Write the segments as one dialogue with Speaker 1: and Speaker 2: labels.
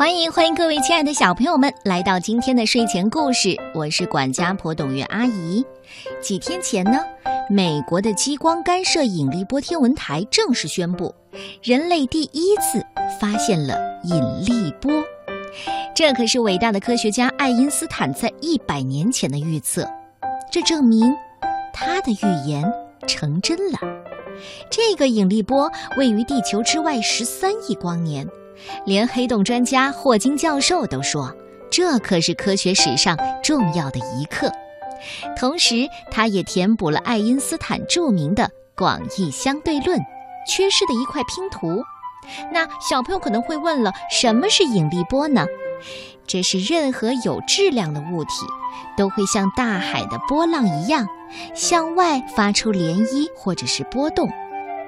Speaker 1: 欢迎欢迎各位亲爱的小朋友们来到今天的睡前故事，我是管家婆董月阿姨。几天前呢，美国的激光干涉引力波天文台正式宣布，人类第一次发现了引力波。这可是伟大的科学家爱因斯坦在一百年前的预测，这证明他的预言成真了。这个引力波位于地球之外十三亿光年。连黑洞专家霍金教授都说，这可是科学史上重要的一刻。同时，他也填补了爱因斯坦著名的广义相对论缺失的一块拼图。那小朋友可能会问了，什么是引力波呢？这是任何有质量的物体都会像大海的波浪一样，向外发出涟漪或者是波动。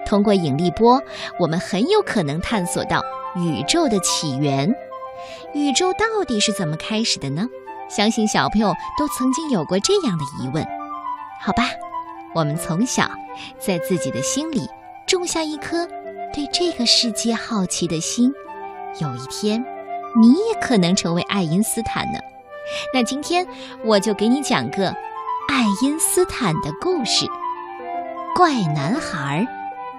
Speaker 1: 通过引力波，我们很有可能探索到。宇宙的起源，宇宙到底是怎么开始的呢？相信小朋友都曾经有过这样的疑问。好吧，我们从小在自己的心里种下一颗对这个世界好奇的心，有一天你也可能成为爱因斯坦呢。那今天我就给你讲个爱因斯坦的故事——怪男孩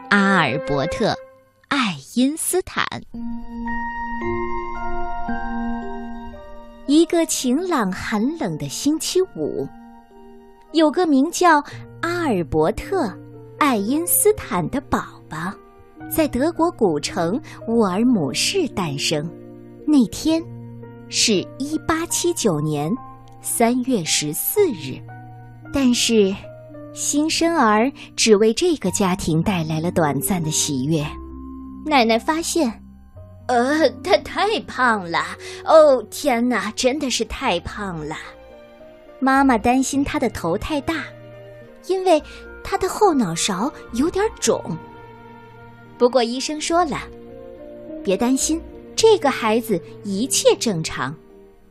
Speaker 1: 阿尔伯特。爱因斯坦。一个晴朗寒冷的星期五，有个名叫阿尔伯特·爱因斯坦的宝宝，在德国古城沃尔姆市诞生。那天是一八七九年三月十四日，但是新生儿只为这个家庭带来了短暂的喜悦。奶奶发现，
Speaker 2: 呃，他太胖了。哦，天哪，真的是太胖了。
Speaker 1: 妈妈担心他的头太大，因为他的后脑勺有点肿。不过医生说了，别担心，这个孩子一切正常，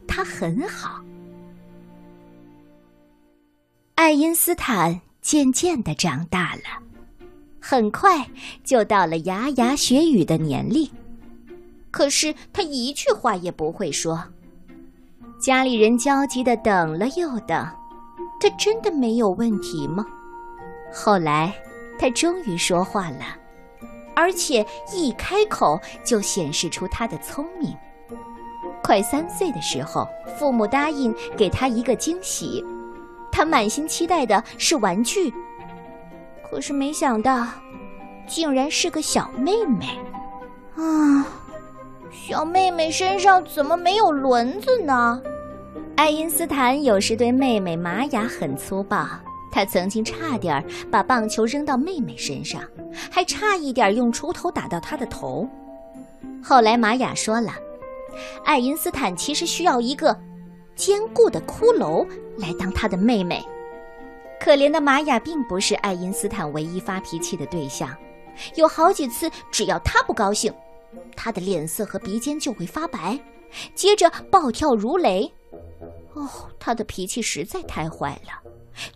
Speaker 1: 他很好。爱因斯坦渐渐的长大了。很快就到了牙牙学语的年龄，可是他一句话也不会说。家里人焦急的等了又等，他真的没有问题吗？后来他终于说话了，而且一开口就显示出他的聪明。快三岁的时候，父母答应给他一个惊喜，他满心期待的是玩具。可是没想到，竟然是个小妹妹，
Speaker 2: 啊！小妹妹身上怎么没有轮子呢？
Speaker 1: 爱因斯坦有时对妹妹玛雅很粗暴，他曾经差点把棒球扔到妹妹身上，还差一点用锄头打到她的头。后来玛雅说了，爱因斯坦其实需要一个坚固的骷髅来当他的妹妹。可怜的玛雅并不是爱因斯坦唯一发脾气的对象，有好几次，只要他不高兴，他的脸色和鼻尖就会发白，接着暴跳如雷。哦，他的脾气实在太坏了，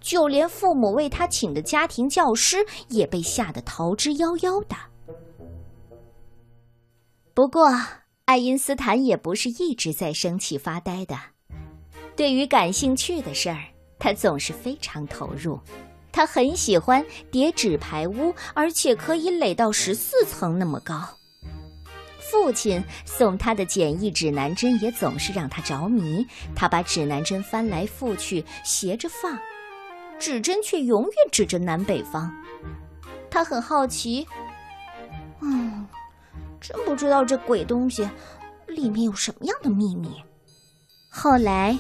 Speaker 1: 就连父母为他请的家庭教师也被吓得逃之夭夭的。不过，爱因斯坦也不是一直在生气发呆的，对于感兴趣的事儿。他总是非常投入，他很喜欢叠纸牌屋，而且可以垒到十四层那么高。父亲送他的简易指南针也总是让他着迷，他把指南针翻来覆去斜着放，指针却永远指着南北方。他很好奇，嗯，真不知道这鬼东西里面有什么样的秘密。后来。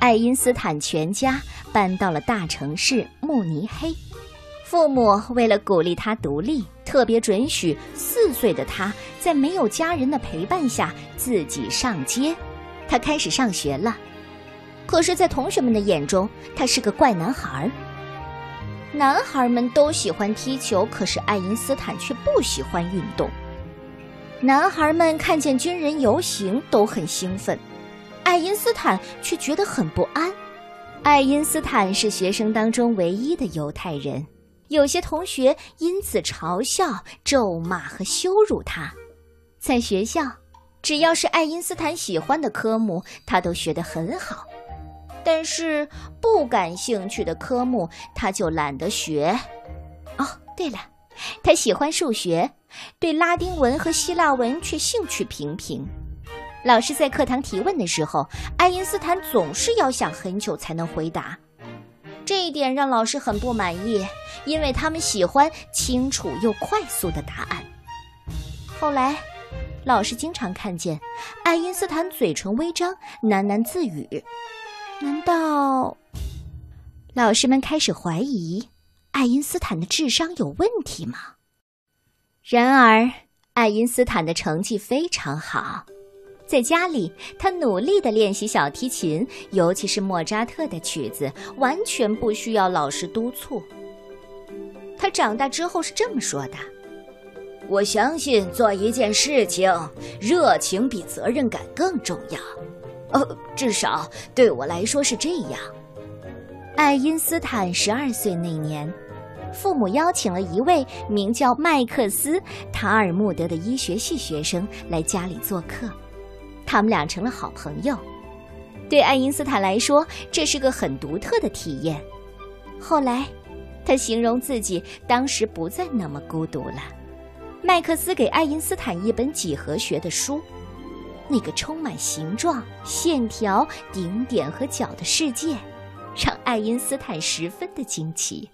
Speaker 1: 爱因斯坦全家搬到了大城市慕尼黑，父母为了鼓励他独立，特别准许四岁的他在没有家人的陪伴下自己上街。他开始上学了，可是，在同学们的眼中，他是个怪男孩。男孩们都喜欢踢球，可是爱因斯坦却不喜欢运动。男孩们看见军人游行都很兴奋。爱因斯坦却觉得很不安。爱因斯坦是学生当中唯一的犹太人，有些同学因此嘲笑、咒骂和羞辱他。在学校，
Speaker 2: 只要是爱因斯坦喜欢的科目，他都学得很好。但是不感兴趣的科目，他就懒得学。哦，对了，他喜欢数学，对拉丁文和希腊文却兴趣平平。老师在课堂提问的时候，爱因斯坦总是要想很久才能回答。这一点让老师很不满意，因为他们喜欢清楚又快速的答案。后来，老师经常看见爱因斯坦嘴唇微张，喃喃自语。难道老师们开始怀疑爱因斯坦的智商有问题吗？然而，爱因斯坦的成绩非常好，在家里他努力的练习小提琴，尤其是莫扎特的曲子，完全不需要老师督促。他长大之后是这么说的：“我相信做一件事情，热情比责任感更重要。”呃，至少对我来说是这样。爱因斯坦十二岁那年，父母邀请了一位名叫麦克斯·塔尔穆德的医学系学生来家里做客，他们俩成了好朋友。对爱因斯坦来说，这是个很独特的体验。后来，他形容自己当时不再那么孤独了。麦克斯给爱因斯坦一本几何学的书。那个充满形状、线条、顶点和角的世界，让爱因斯坦十分的惊奇。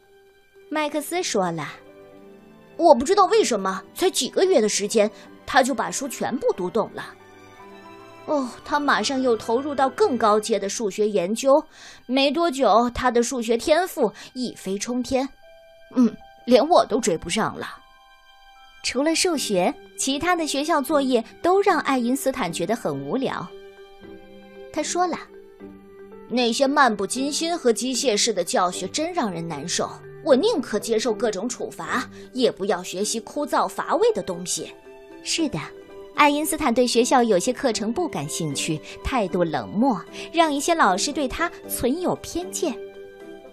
Speaker 2: 麦克斯说了：“我不知道为什么，才几个月的时间，他就把书全部读懂了。哦，他马上又投入到更高阶的数学研究。没多久，他的数学天赋一飞冲天，嗯，连我都追不上了。”除了数学，其他的学校作业都让爱因斯坦觉得很无聊。他说了：“那些漫不经心和机械式的教学真让人难受。我宁可接受各种处罚，也不要学习枯燥乏味的东西。”是的，爱因斯坦对学校有些课程不感兴趣，态度冷漠，让一些老师对他存有偏见。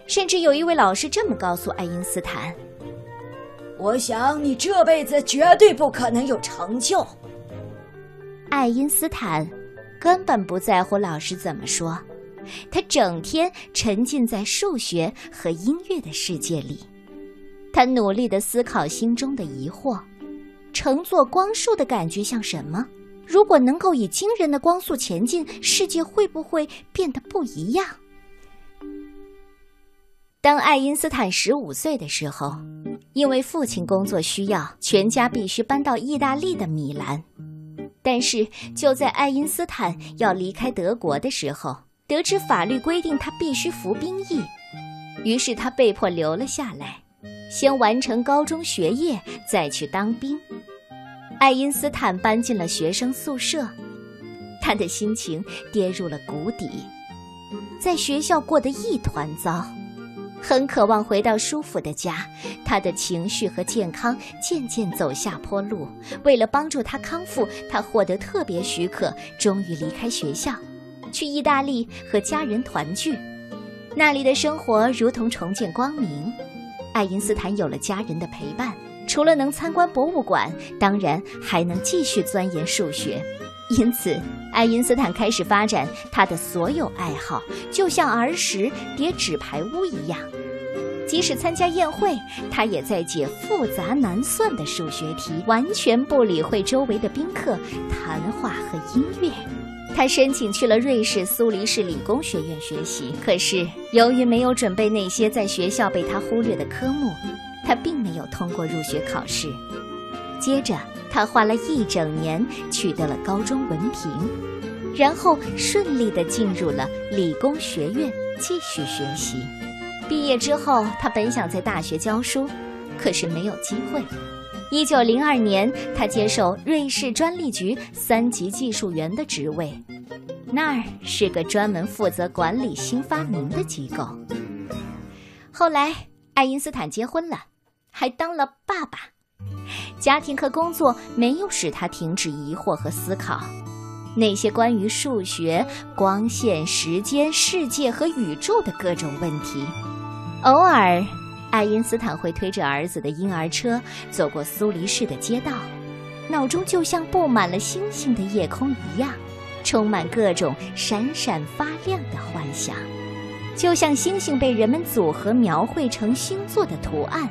Speaker 2: 甚至有一位老师这么告诉爱因斯坦。
Speaker 3: 我想你这辈子绝对不可能有成就。
Speaker 2: 爱因斯坦根本不在乎老师怎么说，他整天沉浸在数学和音乐的世界里。他努力的思考心中的疑惑：乘坐光束的感觉像什么？如果能够以惊人的光速前进，世界会不会变得不一样？当爱因斯坦十五岁的时候。因为父亲工作需要，全家必须搬到意大利的米兰。但是就在爱因斯坦要离开德国的时候，得知法律规定他必须服兵役，于是他被迫留了下来，先完成高中学业，再去当兵。爱因斯坦搬进了学生宿舍，他的心情跌入了谷底，在学校过得一团糟。很渴望回到舒服的家，他的情绪和健康渐渐走下坡路。为了帮助他康复，他获得特别许可，终于离开学校，去意大利和家人团聚。那里的生活如同重见光明。爱因斯坦有了家人的陪伴，除了能参观博物馆，当然还能继续钻研数学。因此，爱因斯坦开始发展他的所有爱好，就像儿时叠纸牌屋一样。即使参加宴会，他也在解复杂难算的数学题，完全不理会周围的宾客谈话和音乐。他申请去了瑞士苏黎世理工学院学习，可是由于没有准备那些在学校被他忽略的科目，他并没有通过入学考试。接着。他花了一整年取得了高中文凭，然后顺利地进入了理工学院继续学习。毕业之后，他本想在大学教书，可是没有机会。一九零二年，他接受瑞士专利局三级技术员的职位，那儿是个专门负责管理新发明的机构。后来，爱因斯坦结婚了，还当了爸爸。家庭和工作没有使他停止疑惑和思考，那些关于数学、光线、时间、世界和宇宙的各种问题。偶尔，爱因斯坦会推着儿子的婴儿车走过苏黎世的街道，脑中就像布满了星星的夜空一样，充满各种闪闪发亮的幻想，就像星星被人们组合描绘成星座的图案。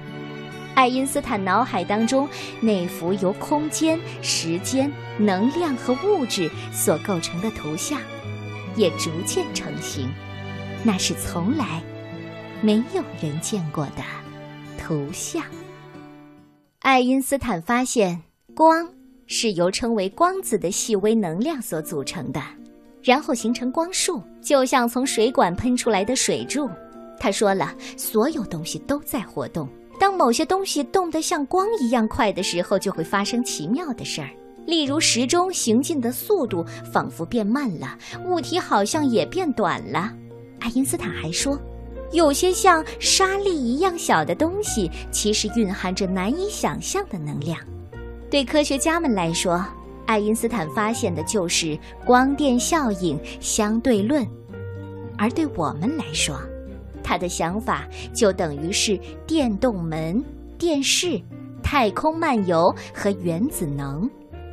Speaker 2: 爱因斯坦脑海当中那幅由空间、时间、能量和物质所构成的图像，也逐渐成型。那是从来没有人见过的图像。爱因斯坦发现，光是由称为光子的细微能量所组成的，然后形成光束，就像从水管喷出来的水柱。他说了，所有东西都在活动。当某些东西动得像光一样快的时候，就会发生奇妙的事儿。例如，时钟行进的速度仿佛变慢了，物体好像也变短了。爱因斯坦还说，有些像沙粒一样小的东西，其实蕴含着难以想象的能量。对科学家们来说，爱因斯坦发现的就是光电效应相对论；而对我们来说，他的想法就等于是电动门、电视、太空漫游和原子能。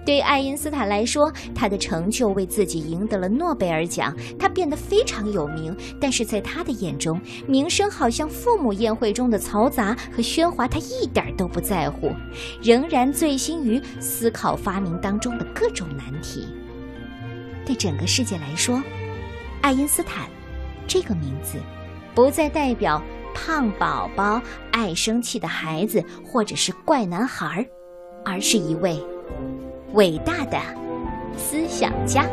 Speaker 2: 对爱因斯坦来说，他的成就为自己赢得了诺贝尔奖，他变得非常有名。但是在他的眼中，名声好像父母宴会中的嘈杂和喧哗，他一点都不在乎，仍然醉心于思考发明当中的各种难题。对整个世界来说，爱因斯坦这个名字。不再代表胖宝宝、爱生气的孩子，或者是怪男孩，而是一位伟大的思想家。